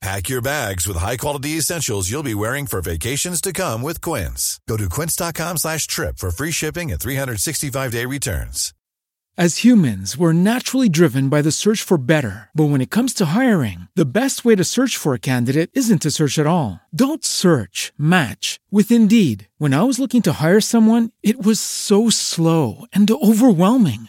Pack your bags with high-quality essentials you'll be wearing for vacations to come with Quince. Go to quince.com slash trip for free shipping and 365-day returns. As humans, we're naturally driven by the search for better. But when it comes to hiring, the best way to search for a candidate isn't to search at all. Don't search, match with Indeed. When I was looking to hire someone, it was so slow and overwhelming.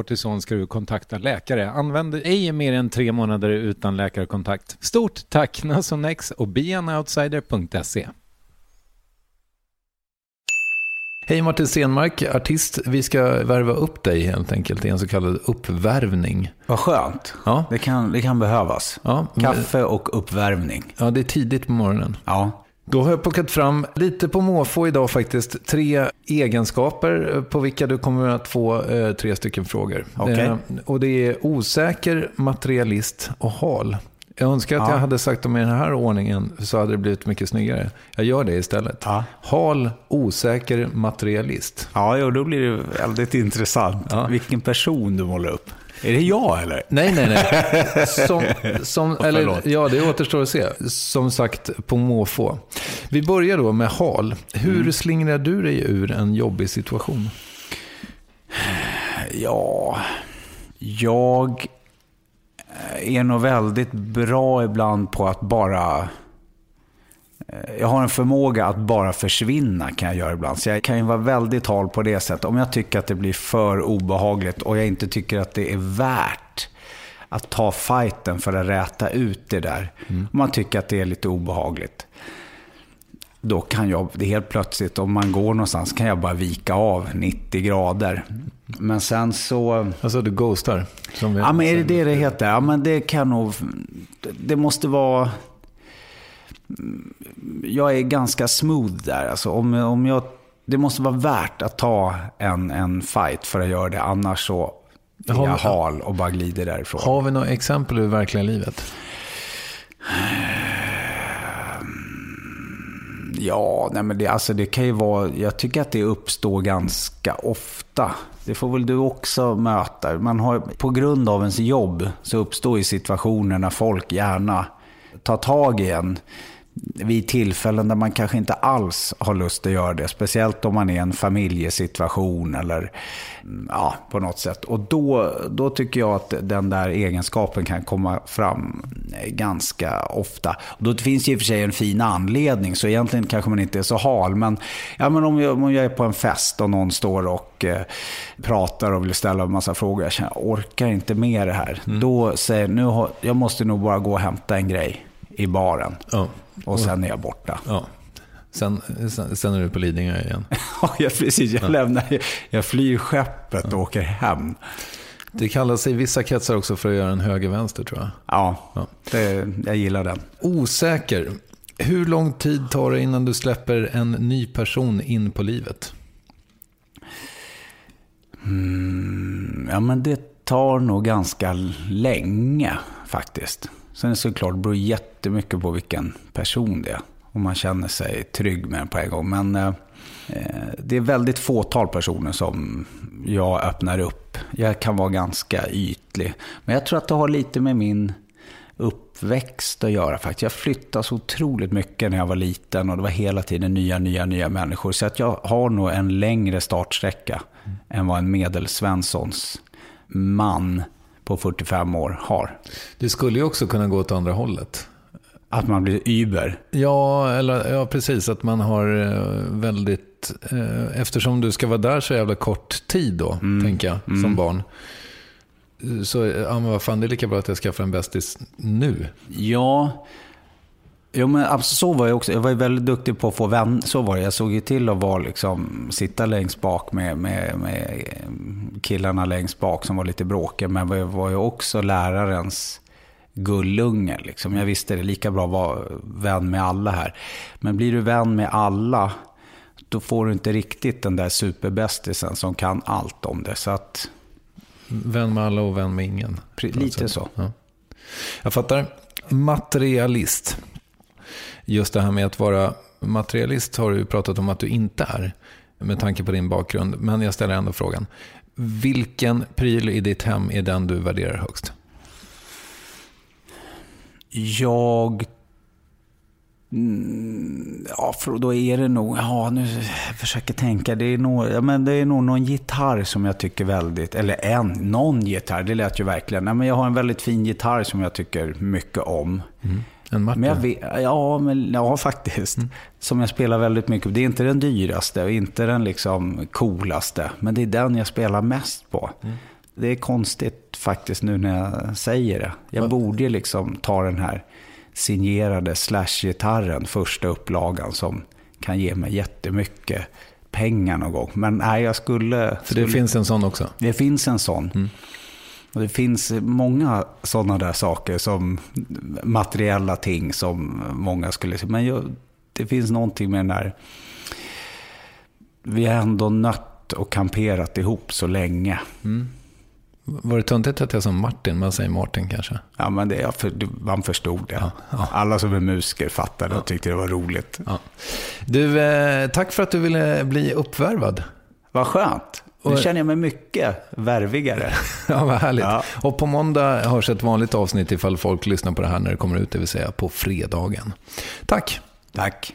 kortison ska du kontakta läkare. Använd ej mer än tre månader utan läkarkontakt. Stort tack Nasonex och beanoutsider.se. Hej Martin Stenmark, artist. Vi ska värva upp dig helt enkelt i en så kallad uppvärvning. Vad skönt. Ja. Det, kan, det kan behövas. Ja, Kaffe och uppvärmning. Ja, det är tidigt på morgonen. Ja. Då har jag plockat fram lite på måfå idag faktiskt. Tre egenskaper på vilka du kommer att få eh, tre stycken frågor. Okej. Eh, och det är osäker, materialist och hal. Jag önskar att Ja. jag hade sagt dem i den här ordningen så hade det blivit mycket snyggare. Jag gör det istället. Ja. Hal, osäker, materialist. Ja, jo, då blir det väldigt intressant. Ja. Vilken person du målar upp. Är det jag eller? Nej, nej, nej. Som, som, eller, ja, det återstår att se. Som sagt, på måfå. Vi börjar då med hal. Hur Mm. slingrar du dig ur en jobbig situation? Ja, jag är nog väldigt bra ibland på att bara... eh, Jag har en förmåga att bara försvinna kan jag göra ibland. Så jag kan ju vara väldigt hal på det sättet. Om jag tycker att det blir för obehagligt och jag inte tycker att det är värt att ta fighten för att räta ut det där. Om man tycker att det är lite obehagligt. Då kan jag, helt plötsligt, om man går någonstans, kan jag bara vika av 90 grader. Men sen så... Alltså du ghostar. Som Ja, men är det det det heter? Ja, men det kan nog... Det måste vara... Jag är ganska smooth där. Alltså, om, om jag, det måste vara värt att ta en, en fight för att göra det. Annars så är jag hal och bara glider därifrån. Har vi några exempel ur verkliga livet? Ja, nej men det, alltså det kan ju vara... Jag tycker att det uppstår ganska ofta. Det får väl du också möta. Man har, på grund av ens jobb så uppstår ju situationer när folk gärna tar tag i en vid tillfällen där man kanske inte alls har lust att göra det. Speciellt om man är i en familjesituation eller mm, ja, på något sätt. Och då, då tycker jag att den där egenskapen kan komma fram eh, ganska ofta. Och då finns det i och för sig en fin anledning, så egentligen kanske man inte är så hal. Men, ja, men om, jag, om jag är på en fest och någon står och eh, pratar och vill ställa en massa frågor, jag känner jag orkar inte med det här. Då säger jag, nu har, jag måste nog bara gå och hämta en grej i baren. Ja. Och sen är jag borta. ja. Sen, sen, sen är du på Lidingö igen. Ja, precis. Jag, lämnar, jag flyr skeppet och åker hem. Det kallas i vissa kretsar också för att göra en höger-vänster tror jag. Ja, Ja. det, jag gillar den. Osäker. Hur lång tid tar det innan du släpper en ny person in på livet? Mm, ja, men det tar nog ganska länge faktiskt. Sen är det det beror jättemycket på vilken person det är. Om man känner sig trygg med den på en gång. Men eh, det är väldigt fåtal personer som jag öppnar upp. Jag kan vara ganska ytlig. Men jag tror att det har lite med min uppväxt att göra faktiskt. Jag flyttade så otroligt mycket när jag var liten och det var hela tiden nya, nya, nya människor. Så att jag har nog en längre startsträcka än vad en medelsvenssons man på 45 år har. Det skulle ju också kunna gå åt andra hållet. Att man blir über. Ja, eller, ja precis. Att man har eh, väldigt... Eh, eftersom du ska vara där så jävla kort tid då, tänker jag, som barn. Så ja, men vad fan, det är lika bra att jag skaffar en bästis nu. Ja, Jo, men alltså, så var jag också. Jag var väldigt duktig på att få vänner. Så var det. Jag såg ju till att vara, liksom, sitta längst bak med, med, med killarna längst bak som var lite bråkiga. Men jag var ju också lärarens gullunge. Liksom. Jag visste det lika bra att vara vän med alla här. Men blir du vän med alla, då får du inte riktigt den där superbästisen som kan allt om det. Så att, Vän med alla och vän med ingen. Lite så. Ja. Jag fattar. Materialist. Just det här med att vara materialist har du pratat om att du inte är. Med tanke på din bakgrund. Men jag ställer ändå frågan. Vilken pryl i ditt hem är den du värderar högst? Jag... Mm, ja, för då är det nog... Ja, nu jag försöker tänka. Det är, nog, ja, men det är nog någon gitarr som jag tycker väldigt... Eller en, någon gitarr. Det lät ju verkligen... Nej, men jag har en väldigt fin gitarr som jag tycker mycket om. En Martin? Men jag vet, ja, men, ja, faktiskt. Som jag spelar väldigt mycket. Det är inte den dyraste och inte den liksom coolaste. Men det är den jag spelar mest på. Det är konstigt faktiskt nu när jag säger det. Jag borde ju liksom ta den här signerade slash-gitarren, första upplagan som kan ge mig jättemycket pengar någon gång. Men nej, jag skulle... För det skulle, finns en sån också. det finns en sån. Och det finns många sådana där saker som materiella ting som många skulle säga. Men jag, det finns någonting med den där... Vi har ändå nött och kamperat ihop så länge. Mm. Var det töntigt att jag sa Martin? Man säger Martin kanske? Ja, men det, man förstod det. Ja, ja. Alla som är musiker fattade och tyckte det var roligt. Du, eh, tack för att du ville bli uppvärvad. Vad skönt. Nu känner jag mig mycket värvigare. ja, vad härligt. Ja. Och på måndag hörs ett vanligt avsnitt ifall folk lyssnar på det här när det kommer ut, det vill säga på fredagen. Tack. Tack.